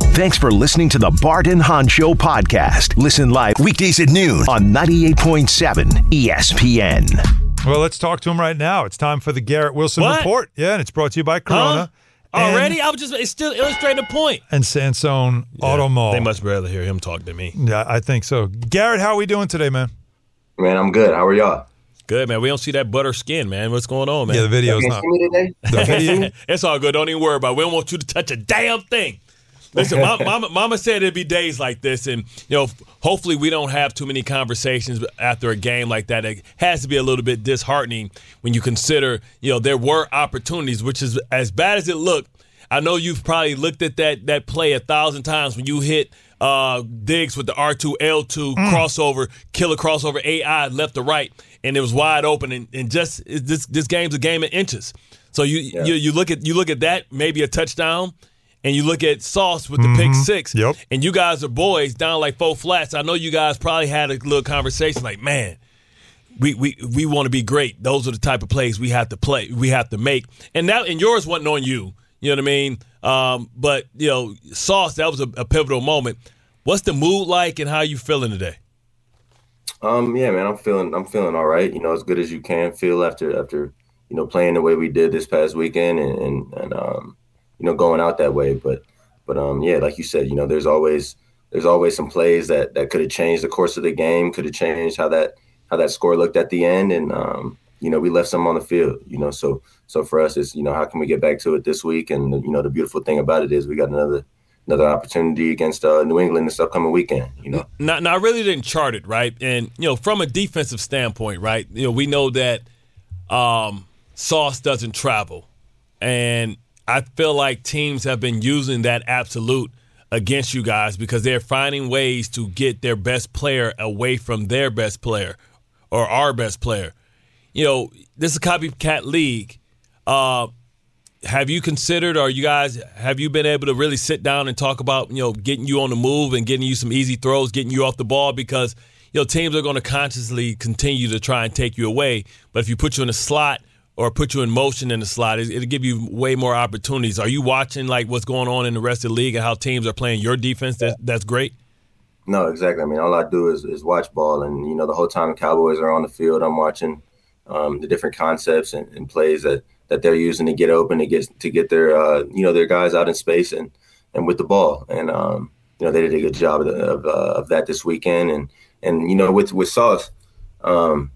Thanks for listening to the Bart and Hahn Show podcast. Listen live weekdays at noon on 98.7 ESPN. Well, let's talk to him right now. It's time for the Garrett Wilson What? report. Yeah, and it's brought to you by Corona. Huh? Already? I was just it's still illustrating the point. And Sansone Auto Mall. They must rather hear him talk than me. Yeah, I think so. Garrett, how are we doing today, man? Man, I'm good. How are y'all? Good man. We don't see that butter skin, man. What's going on, man? Yeah, the video's Can not. see me today? The video, it's all good. Don't even worry about it. We don't want you to touch a damn thing. Listen, mama, mama, mama said it'd be days like this, and you know, hopefully we don't have too many conversations after a game like that. It has to be a little bit disheartening when you consider, you know, there were opportunities, which is as bad as it looked. I know you've probably looked at that that play a thousand times when you hit uh, Diggs with the R two L two crossover, killer crossover AI left to right, and it was wide open. And, and just this this game's a game of inches. So you, you you look at you look at that maybe a touchdown, and you look at Sauce with the pick six. Yep. And you guys are boys down like four flats. I know you guys probably had a little conversation like, man, we we we want to be great. Those are the type of plays we have to play. We have to make. And now and yours wasn't on you. You know what I mean? Um, but you know, Sauce, that was a, a pivotal moment. What's the mood like, and how you feeling today? Um, yeah, man, I'm feeling I'm feeling all right. You know, as good as you can feel after after you know playing the way we did this past weekend and and, and um, you know going out that way. But but um, yeah, like you said, you know, there's always there's always some plays that that could have changed the course of the game, could have changed how that how that score looked at the end, and um, you know, we left some on the field. You know, so so for us, it's you know, how can we get back to it this week? And you know, the beautiful thing about it is we got another another opportunity against uh, New England this upcoming weekend. You know. Now, now, I really didn't chart it right, and you know, from a defensive standpoint, right? You know, we know that um, Sauce doesn't travel, and I feel like teams have been using that absolute against you guys because they're finding ways to get their best player away from their best player or our best player. You know, this is a copycat league. Uh, have you considered or you guys have you been able to really sit down and talk about you know getting you on the move and getting you some easy throws getting you off the ball because you know teams are going to consciously continue to try and take you away but if you put you in a slot or put you in motion in the slot it, it'll give you way more opportunities. Are you watching like what's going on in the rest of the league and how teams are playing your defense that, that's great? No, exactly. I mean, all I do is, is watch ball, and you know, the whole time the Cowboys are on the field, I'm watching um, the different concepts and, and plays that, that they're using to get open to get to get their uh, you know their guys out in space and and with the ball, and um, you know they did a good job of, of, uh, of that this weekend, and and you know with with Sauce, um,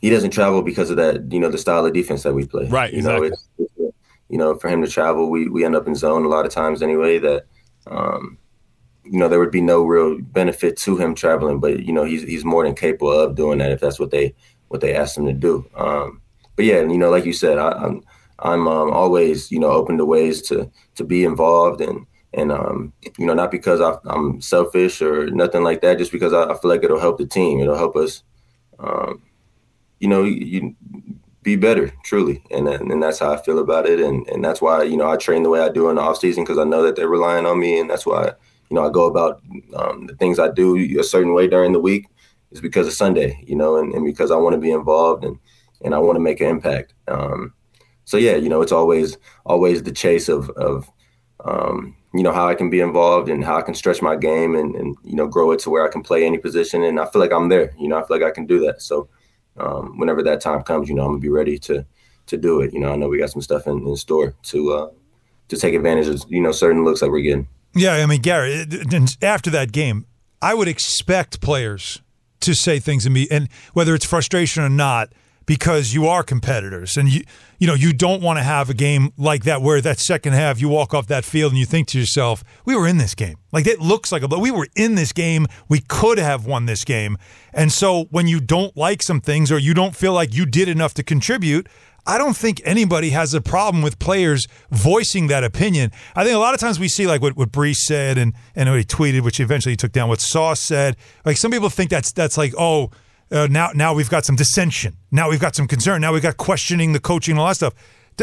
he doesn't travel because of that you know the style of defense that we play. Right, You know, exactly. it's, it's, you know for him to travel, we we end up in zone a lot of times anyway. That um, you know, there would be no real benefit to him traveling, but you know, he's he's more than capable of doing that if that's what they what they asked him to do. Um, but yeah, you know, like you said, I, I'm I'm um, always you know open to ways to to be involved and and um, you know not because I, I'm selfish or nothing like that, just because I, I feel like it'll help the team. It'll help us, um, you know, you, be better truly, and and that's how I feel about it, and and that's why you know I train the way I do in the off season because I know that they're relying on me, and that's why you know I go about um, the things I do a certain way during the week is because of Sunday, you know, and, and because I want to be involved and and I want to make an impact. Um, so yeah, you know, it's always always the chase of of um, you know how I can be involved and how I can stretch my game and and you know grow it to where I can play any position, and I feel like I'm there. You know, I feel like I can do that. So um, whenever that time comes, you know, I'm gonna be ready to to do it. You know, I know we got some stuff in, in store to uh, to take advantage of you know certain looks that we're getting. Yeah, I mean, Gary, after that game, I would expect players to say things to me, and whether it's frustration or not, because you are competitors, and you you know you don't want to have a game like that where that second half you walk off that field and you think to yourself, we were in this game. Like it looks like a, we were in this game. We could have won this game, and so when you don't like some things or you don't feel like you did enough to contribute, I don't think anybody has a problem with players voicing that opinion. I think a lot of times we see like what, what Breece said and, and what he tweeted, which eventually he took down, what Sauce said. Like some people think that's that's like, oh, uh, now now we've got some dissension. Now we've got some concern. Now we've got questioning the coaching and all that stuff.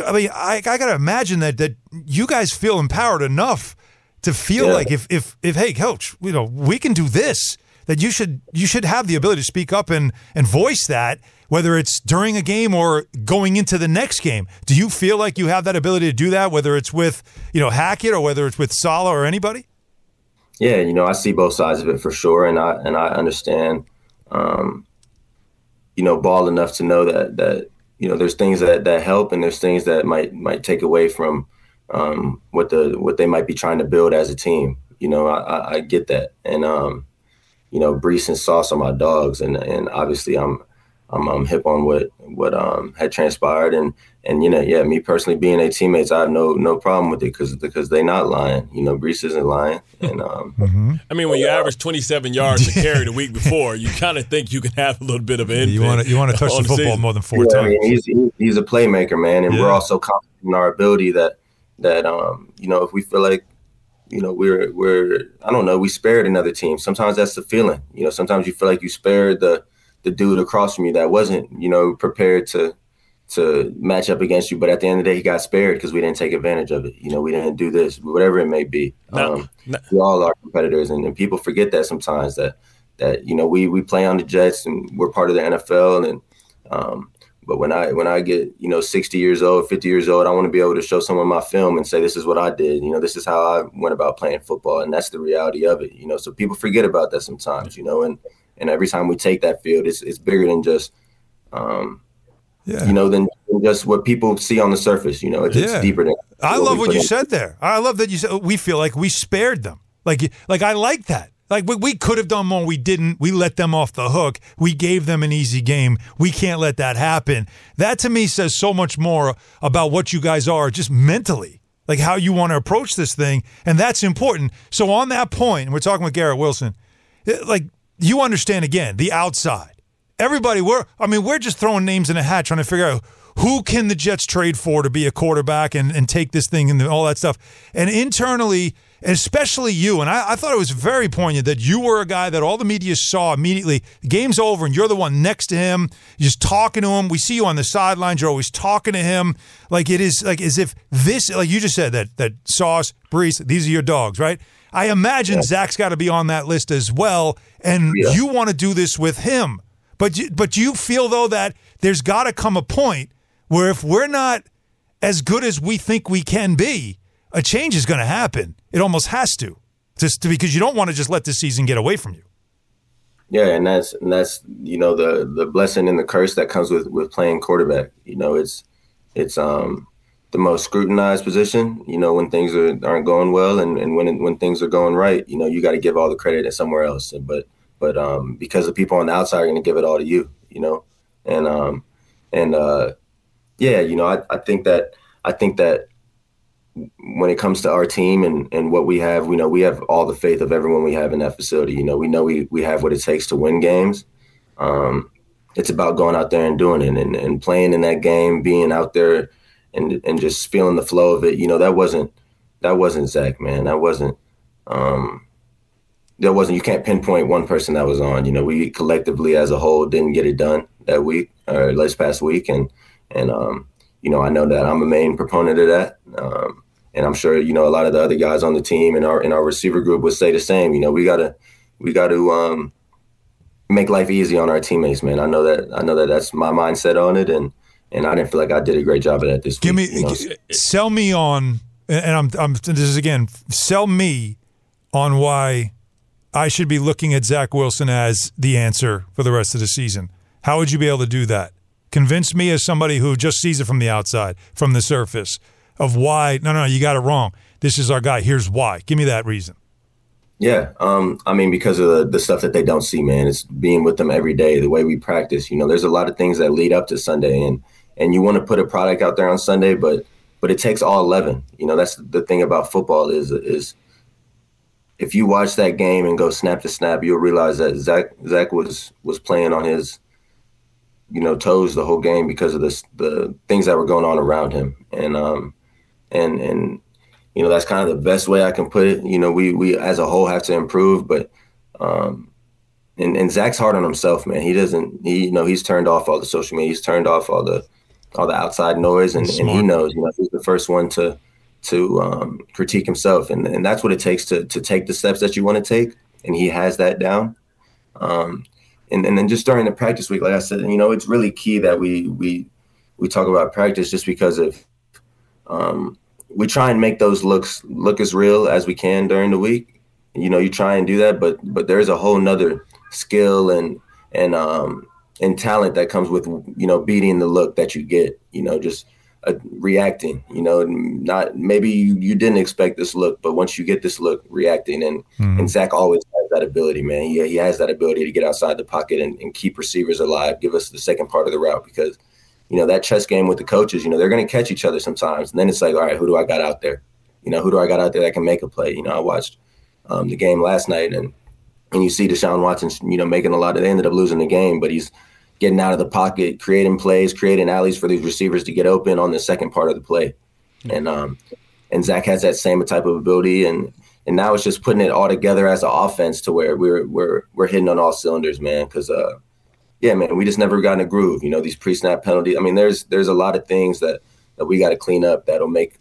I mean, I, I got to imagine that that you guys feel empowered enough to feel yeah. like if if if hey, coach, you know, we can do this. That you should you should have the ability to speak up and and voice that whether it's during a game or going into the next game. Do you feel like you have that ability to do that, whether it's with you know Hackett or whether it's with Saleh or anybody? Yeah, you know, I see both sides of it for sure, and I and I understand, um, you know, ball enough to know that that you know there's things that that help and there's things that might might take away from um, what the what they might be trying to build as a team. You know, I, I get that, and um, you know, Breece and Sauce are my dogs, and and obviously I'm I'm, I'm hip on what what um, had transpired, and and you know, yeah, me personally being a teammates, I have no no problem with it because because they not lying. You know, Breece isn't lying, and um, mm-hmm. I mean, when you average 27 yards to carry the week before, you kind of think you can have a little bit of an you want to you want to touch the football season. more than four yeah, times. I mean, he's he's a playmaker, man, and yeah. we're also confident in our ability that that um you know if we feel like you know we're we're I don't know we spared another team. Sometimes that's the feeling. You know, sometimes you feel like you spared the the dude across from you that wasn't, you know, prepared to to match up against you. But at the end of the day, he got spared because we didn't take advantage of it. You know, we didn't do this, whatever it may be. No, um, no. We all are competitors, and, and, people forget that sometimes that that you know we we play on the Jets and we're part of the NFL. And um, but when I when I get you know 60 years old, 50 years old, I want to be able to show someone my film and say this is what I did. You know, this is how I went about playing football, and that's the reality of it. You know, so people forget about that sometimes. You know, and and every time we take that field, it's it's bigger than just, um, yeah. you know, than just what people see on the surface. You know, it's, yeah. it's deeper than. I love what you in. said there. I love that you said we feel like we spared them. Like like I like that. Like we, we could have done more, we didn't. We let them off the hook. We gave them an easy game. We can't let that happen. That to me says so much more about what you guys are, just mentally like how you want to approach this thing. And that's important. So, on that point, and we're talking with Garrett Wilson, like you understand again the outside. Everybody, we're I mean, we're just throwing names in a hat trying to figure out who can the Jets trade for to be a quarterback and, and take this thing and all that stuff. And internally, especially you, and I, I, thought it was very poignant that you were a guy that all the media saw immediately. The game's over, and you're the one next to him, just talking to him. We see you on the sidelines. You're always talking to him, like it is like as if this, like you just said that that Sauce, Breece, these are your dogs, right? I imagine yeah. Zach's got to be on that list as well, and yeah. you want to do this with him. But but you feel though that there's got to come a point where if we're not as good as we think we can be, a change is going to happen. It almost has to, just to, because you don't want to just let this season get away from you. Yeah, and that's and that's you know the the blessing and the curse that comes with with playing quarterback. You know, it's it's um the most scrutinized position. You know, when things are, aren't going well, and, and when when things are going right, you know, you got to give all the credit to somewhere else. But but um, because the people on the outside are going to give it all to you, you know, and um, and uh, yeah, you know, I, I think that I think that when it comes to our team and, and what we have, we know we have all the faith of everyone we have in that facility. You know, we know we, we have what it takes to win games. Um, it's about going out there and doing it and, and playing in that game, being out there and and just feeling the flow of it. You know, that wasn't that wasn't Zach, man. That wasn't um that wasn't you can't pinpoint one person that was on. You know, we collectively as a whole didn't get it done that week or last past week and and um, you know, I know that I'm a main proponent of that. Um, and I'm sure, you know, a lot of the other guys on the team and our in our receiver group would say the same. You know, we gotta we gotta um make life easy on our teammates, man. I know that I know that that's my mindset on it and and I didn't feel like I did a great job of that this Give week. me, you know? sell me on, and I'm, I'm, this is again, sell me on why I should be looking at Zach Wilson as the answer for the rest of the season. How would you be able to do that? Convince me as somebody who just sees it from the outside, from the surface, of why. No, no, you got it wrong. This is our guy. Here's why. Give me that reason. Yeah, um, I mean, because of the, the, stuff that they don't see, man. It's being with them every day, the way we practice. You know, there's a lot of things that lead up to Sunday, and and you want to put a product out there on Sunday, but but it takes all eleven. You know, that's the thing about football is is if you watch that game and go snap to snap, you'll realize that Zach Zach was was playing on his you know, toes the whole game because of this the things that were going on around him, and um, and and you know that's kind of the best way I can put it. You know, we we as a whole have to improve, but um, and and Zach's hard on himself, man. He doesn't, he you know, he's turned off all the social media, he's turned off all the all the outside noise, and, and he knows, you know, he's the first one to to um, critique himself, and and that's what it takes to to take the steps that you want to take, and he has that down. Um, and and then just during the practice week, like I said, you know, it's really key that we we we talk about practice just because of um, we try and make those looks look as real as we can during the week. You know, you try and do that, but but there's a whole nother skill and and um and talent that comes with you know beating the look that you get. You know, just uh, reacting. You know, not maybe you, you didn't expect this look, but once you get this look, reacting. And mm. and Zach always has that ability, man. He he has that ability to get outside the pocket and, and keep receivers alive. Give us the second part of the route because you know that chess game with the coaches. You know, they're going to catch each other sometimes, and then it's like, all right, who do I got out there? You know, who do I got out there that can make a play? You know, I watched um, the game last night and. And you see Deshaun Watson, you know, making a lot of. They ended up losing the game, but he's getting out of the pocket, creating plays, creating alleys for these receivers to get open on the second part of the play. And um, and Zach has that same type of ability, and and now it's just putting it all together as an offense to where we're we're we're hitting on all cylinders, man. Because uh, yeah, man, we just never got in a groove. You know, these pre-snap penalties. I mean, there's there's a lot of things that that we got to clean up that'll make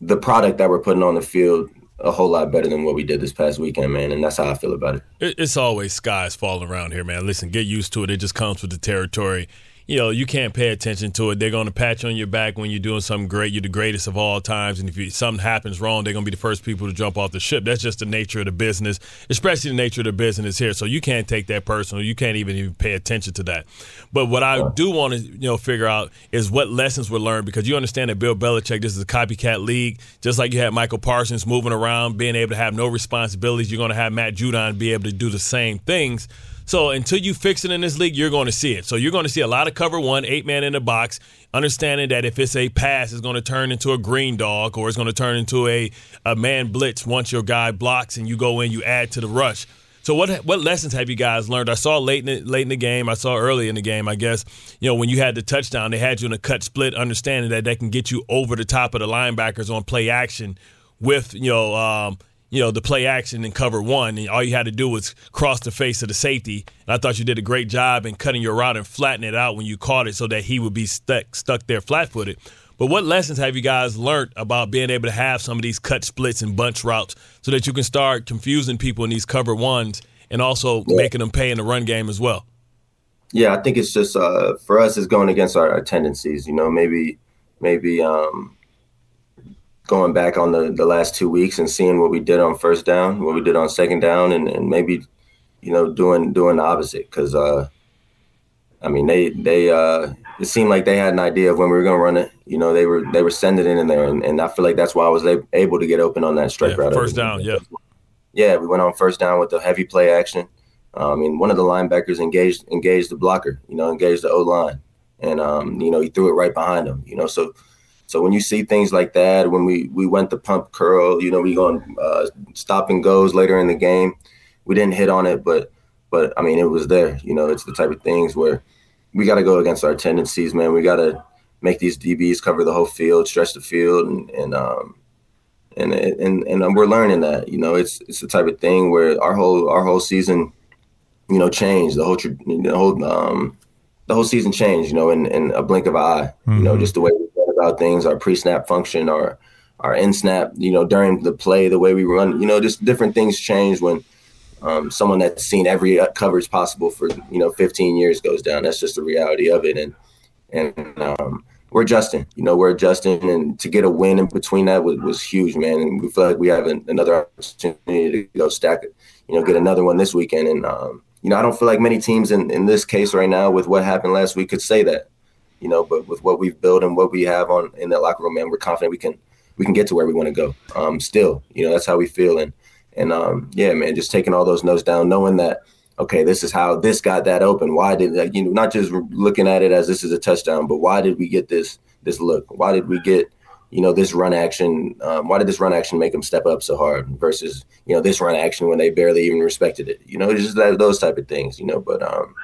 the product that we're putting on the field a whole lot better than what we did this past weekend, man. And that's how I feel about it. It's always skies falling around here, man. Listen, get used to it. It just comes with the territory you know, you can't pay attention to it. They're going to pat you on your back when you're doing something great. You're the greatest of all times. And if you, something happens wrong, they're going to be the first people to jump off the ship. That's just the nature of the business, especially the nature of the business here. So you can't take that personal. You can't even even pay attention to that. But what I do want to, you know, figure out is what lessons were learned because you understand that Bill Belichick, this is a copycat league. Just like you had Micah Parsons moving around, being able to have no responsibilities, you're going to have Matt Judon be able to do the same things. So until you fix it in this league, you're going to see it. So you're going to see a lot of cover one, eight man in the box, understanding that if it's a pass, it's going to turn into a green dog or it's going to turn into a, a man blitz once your guy blocks and you go in, you add to the rush. So what what lessons have you guys learned? I saw late in the, late in the game. I saw early in the game. I guess you know when you had the touchdown, they had you in a cut split, understanding that they can get you over the top of the linebackers on play action with you know um, you know, the play action and cover one, and all you had to do was cross the face of the safety. And I thought you did a great job in cutting your route and flattening it out when you caught it so that he would be stuck stuck there flat footed. But what lessons have you guys learned about being able to have some of these cut splits and bunch routes so that you can start confusing people in these cover ones and also yeah. making them pay in the run game as well? Yeah, I think it's just uh, for us, it's going against our, our tendencies. You know, maybe maybe um, going back on the, the last two weeks and seeing what we did on first down, what we did on second down, and, and maybe, you know, doing doing the opposite. Because, uh, I mean, they they uh, it seemed like they had an idea of when we were going to run it. You know, they were they were sending it in there, and, and I feel like that's why I was able to get open on that strike yeah, route. First down, yeah. Yeah, we went on first down with the heavy play action. Um, I mean, one of the linebackers engaged engaged the blocker. You know, engaged the O line, and um, you know he threw it right behind him. You know, so so when you see things like that, when we we went the pump curl, you know, we going uh, stop and goes later in the game. We didn't hit on it, but but I mean, it was there. You know, it's the type of things where we got to go against our tendencies, man. We got to make these DBs cover the whole field, stretch the field, and and um and and and we're learning that. You know, it's it's the type of thing where our whole our whole season, you know, changed. The whole the whole um the whole season changed. You know, in in a blink of an eye. Mm-hmm. You know, mm-hmm. just the way we things, our pre-snap function, our our in-snap, you know, during the play, the way we run, you know, just different things change when um, someone that's seen every coverage possible for you know 15 years goes down. That's just the reality of it, and and um, we're adjusting. You know, we're adjusting, and to get a win in between that was, was huge, man. And we feel like we have an, another opportunity to go stack it. You know, get another one this weekend, and um, you know, I don't feel like many teams in in this case right now with what happened last week could say that you know, but with what we've built and what we have on in that locker room, man, we're confident we can we can get to where we want to go. Um, still, you know, that's how we feel, and and um, yeah, man, just taking all those notes down, knowing that okay, this is how this got that open. Why did like, you know not just looking at it as this is a touchdown, but why did we get this this look? Why did we get you know this run action? Um, why did this run action make them step up so hard versus you know this run action when they barely even respected it? You know, it's just that, those type of things. You know, but um,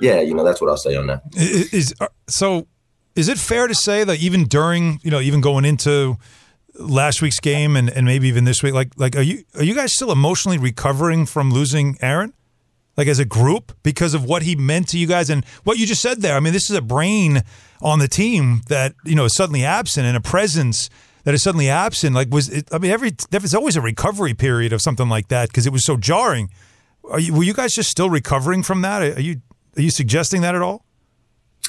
yeah, you know, that's what I'll say on that. Is, is uh, so? Is it fair to say that even during you know even going into last week's game and, and maybe even this week, like like are you are you guys still emotionally recovering from losing Aaron? Like as a group because of what he meant to you guys and what you just said there. I mean, this is a brain on the team that you know is suddenly absent and a presence that is suddenly absent. Like was it, I mean, every there's always a recovery period of something like that because it was so jarring. Are you, were you guys just still recovering from that? Are you are you suggesting that at all?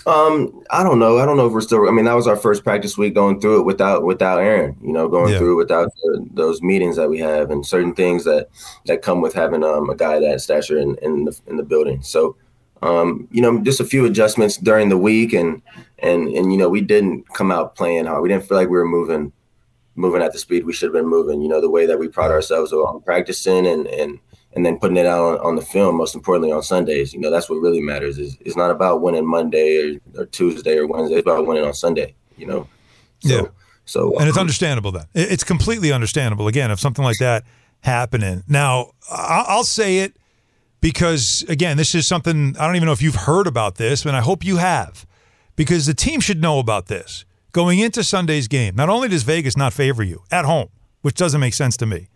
Um, I don't know. I don't know if we're still. I mean, that was our first practice week going through it without without Aaron. You know, going Yeah. through it without the, those meetings that we have and certain things that that come with having um, a guy that stature in, in the in the building. So, um, you know, just a few adjustments during the week, and and and you know, we didn't come out playing hard. We didn't feel like we were moving moving at the speed we should have been moving. You know, the way that we pride ourselves on practicing and and and then putting it out on, on the film. Most importantly, on Sundays. You know, that's what really matters. Is it's not about winning Monday or, or Tuesday or Wednesday. It's about winning on Sunday. You know. So, Yeah. So uh, And it's understandable then. It's completely understandable. Again, if something like that happening. Now, I'll say it because again, this is something I don't even know if you've heard about this, and I hope you have, because the team should know about this going into Sunday's game. Not only does Vegas not favor you at home, which doesn't make sense to me,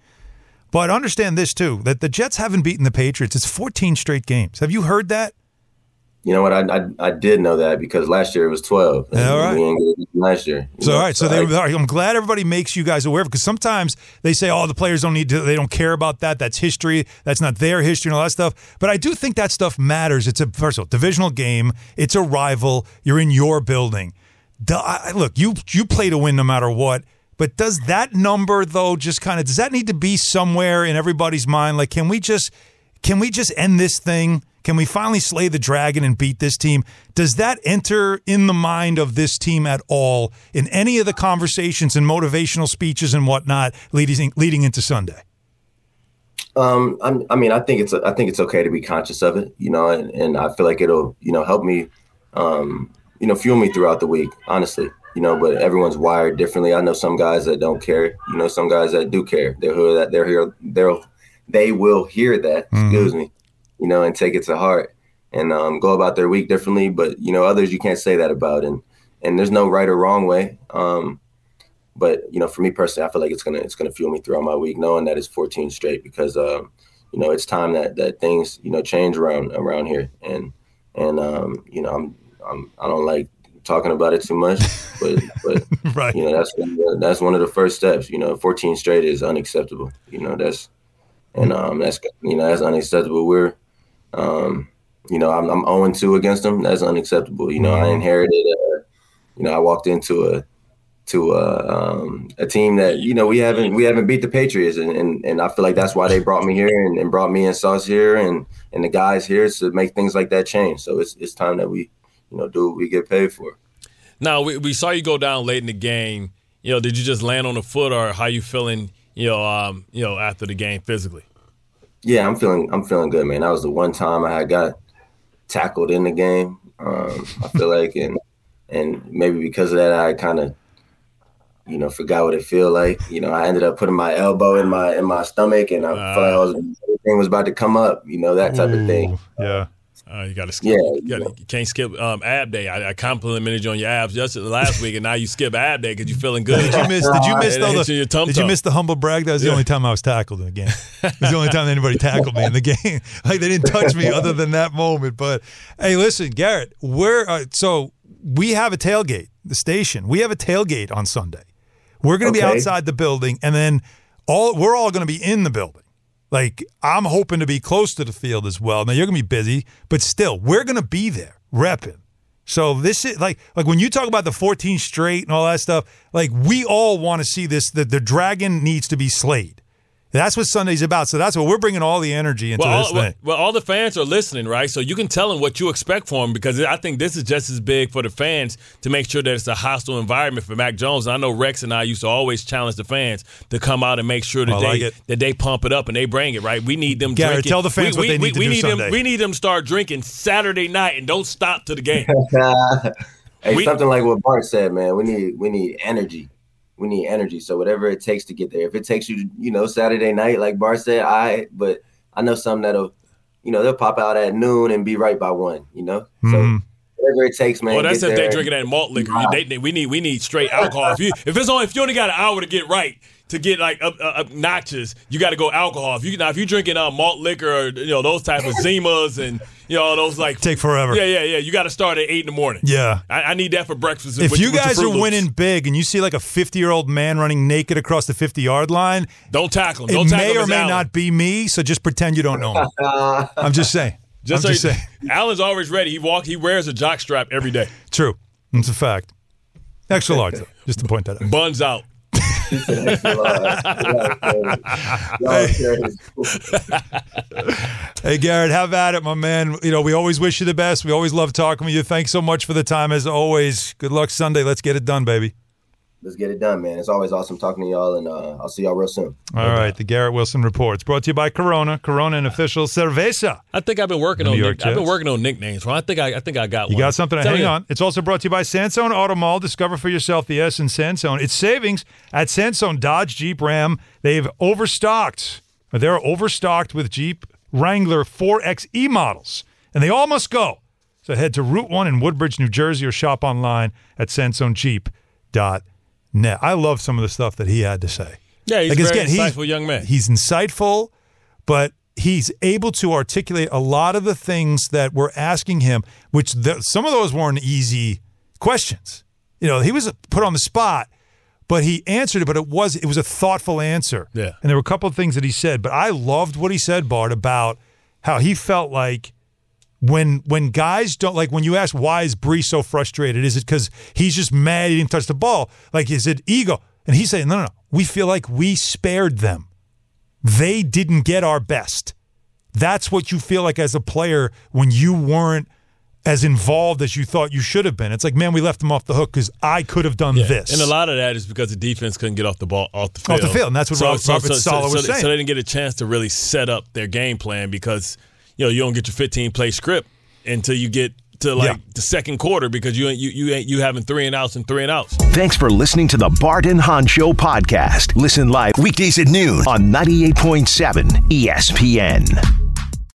but understand this too: that the Jets haven't beaten the Patriots. It's 14 straight games. Have you heard that? You know what? I, I I did know that because last year it was twelve. and All right. We didn't get it last year. So all right, so, they, I, I'm glad everybody makes you guys aware because sometimes they say, "Oh, the players don't need to, they don't care about that. That's history. That's not their history and all that stuff." But I do think that stuff matters. It's a first of all divisional game. It's a rival. You're in your building. Duh, I- look, you you play to win no matter what. But does that number though just kind of does that need to be somewhere in everybody's mind? Like, can we just can we just end this thing? Can we finally slay the dragon and beat this team? Does that enter in the mind of this team at all in any of the conversations and motivational speeches and whatnot leading leading into Sunday? Um, I'm, I mean, I think it's I think it's okay to be conscious of it, you know, and, and I feel like it'll you know help me, um, you know, fuel me throughout the week, honestly, you know. But everyone's wired differently. I know some guys that don't care, you know, some guys that do care. They'll hear that. They're here. They'll they will hear that. Excuse me, you know, and take it to heart and um, go about their week differently. But you know, others you can't say that about, and and there's no right or wrong way. Um, but you know, for me personally, I feel like it's gonna it's gonna fuel me throughout my week, knowing that it's 14 straight because um, you know it's time that that things you know change around around here, and and um, you know I'm I'm I don't like talking about it too much, but but Right. you know that's one of the- that's one of the first steps. You know, 14 straight is unacceptable. You know that's and um that's you know that's unacceptable. We're um you know I'm I'm 0 2 against them. That's unacceptable. You know I inherited uh, you know I walked into a to a, um, a team that you know we haven't we haven't beat the Patriots and, and, and I feel like that's why they brought me here and, and brought me and Sauce here and, and the guys here to make things like that change. So it's it's time that we you know do what we get paid for. Now we, we saw you go down late in the game. You know, did you just land on the foot, or how you feeling? You know, um, you know, after the game physically. Yeah, I'm feeling I'm feeling good, man. That was the one time I had got tackled in the game. Um, I feel like and and maybe because of that I kind of you know forgot what it feel like. You know, I ended up putting my elbow in my in my stomach and I felt like I was everything was about to come up. You know that type of thing. Yeah. Uh, you got to skip. Yeah, you, gotta, you can't skip um, ab day. I, I complimented you on your abs just last week, and now you skip ab day because you're feeling good. Did you miss? Did you miss It though? The, your tum did you miss the humble brag? That was the only time I was tackled in the game. It was the only time anybody tackled me in the game. Like they didn't touch me other than that moment. But hey, listen, Garrett, we're uh, so we have a tailgate. The station. We have a tailgate on Sunday. We're going to be outside the building, and then all we're all going to be in the building. Like I'm hoping to be close to the field as well. Now you're to be busy, but still, we're to be there repping. So this is like like when you talk about the 14 straight and all that stuff, like we all want to see this that the dragon needs to be slayed. That's what Sunday's about. So that's what we're bringing all the energy into Well this all, well, thing. well, all the fans are listening, right? So you can tell them what you expect for them because I think this is just as big for the fans to make sure that it's a hostile environment for Mac Jones. And I know Rex and I used to always challenge the fans to come out and make sure that I they it. that they pump it up and they bring it, right? We need them Garrett, drinking. tell the fans we, what they we, need to we do need Sunday. them. We need them start drinking Saturday night and don't stop to the game. Hey, We- something like what Bart said, man. We need we need energy. We need energy. So whatever it takes to get there. If it takes you, you know, Saturday night, like Bart said, I. But I know something that'll you know, they'll pop out at noon and be right by one. You know, Mhm. so whatever it takes, man. Well, that's get if they there. drinking that malt liquor. You- they- they- we need we need straight alcohol. If you if it's only if you only got an hour to get right to get like up, uh, up notches, you got to go alcohol. If you now if you're drinking uh, malt liquor or you know those type of Zimas and you know those like Take forever. Yeah, yeah, yeah. You got to start at eight in the morning. Yeah. I, I need that for breakfast. If with- you guys are winning big and you see like a 50 year old man running naked across the 50 yard line, don't tackle him. it Don't tackle may him or may Allen. not be me. So just pretend you don't know him. I'm just saying. Just I'm so just saying. Allen's always ready. He walk. He wears a jock strap every day. True. It's a fact. Extra large, though, just to point that out. Buns out. Hey, Garrett, have at it, my man. You know, we always wish you the best. We always love talking with you. Thanks so much for the time, as always. Good luck Sunday. Let's get it done, baby. Let's get it done, man. It's always awesome talking to y'all, and uh, I'll see y'all real soon. All right, the Garrett Wilson Reports brought to you by Corona, Corona and official Cerveza. I think I've been working The on. New York Nick, I've been working on nicknames. Well, I think I, I think I got You one. got something to Tell hang me. on. It's also brought to you by Sansone Auto Mall. Discover for yourself the S in Sansone. It's savings at Sansone Dodge Jeep Ram. They've overstocked. They're overstocked with Jeep Wrangler 4xe models, and they all must go. So head to Route 1 in Woodbridge, New Jersey, or shop online at sansonejeep.net. I love some of the stuff that he had to say. Yeah, he's Like, a very again, he's- insightful young man. He's insightful, but he's able to articulate a lot of the things that we're asking him, which the, some of those weren't easy questions. You know, he was put on the spot, but he answered it. But it was it was a thoughtful answer. Yeah. and there were a couple of things that he said, but I loved what he said, Bart, about how he felt like when when guys don't like when you ask why is Bree so frustrated? Is it because he's just mad he didn't touch the ball? Like is it ego? And he's saying, no, no, no. We feel like we spared them. They didn't get our best. That's what you feel like as a player when you weren't as involved as you thought you should have been. It's like, man, we left them off the hook because I could have done Yeah. this. And a lot of that is because the defense couldn't get off the ball off the field. Off the field, and that's what Rob- Robert Saleh was so, saying. So they didn't get a chance to really set up their game plan because you know you don't get your 15 play script until you get to like Yeah. the second quarter because you ain't you you ain't you having three and outs and three and outs. Thanks for listening to the Barton and Hahn Show podcast. Listen live weekdays at noon on 98.7 ESPN.